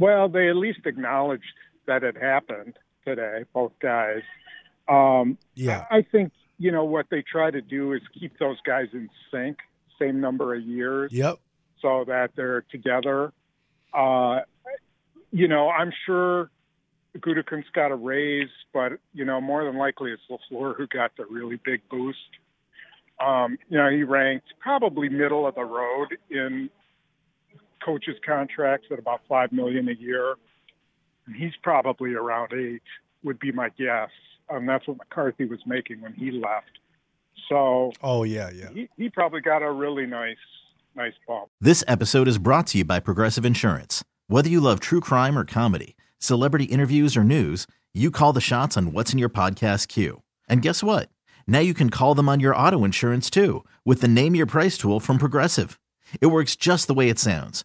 Well, they at least acknowledged that it happened today, both guys. Um, Yeah. I think you know what they try to do is keep those guys in sync, same number of years, Yep. so that they're together. Uh, you know, I'm sure Gutekunst got a raise, but you know, more than likely it's Lafleur who got the really big boost. Um, you know, he ranked probably middle of the road in coaches' contracts at about five million a year. And he's probably around eight, would be my guess. And that's what McCarthy was making when he left. So Oh yeah, yeah. he, he probably got a really nice, nice bump. This episode is brought to you by Progressive Insurance. Whether you love true crime or comedy, celebrity interviews or news, you call the shots on what's in your podcast queue. And guess what? Now you can call them on your auto insurance too with the Name Your Price tool from Progressive. It works just the way it sounds.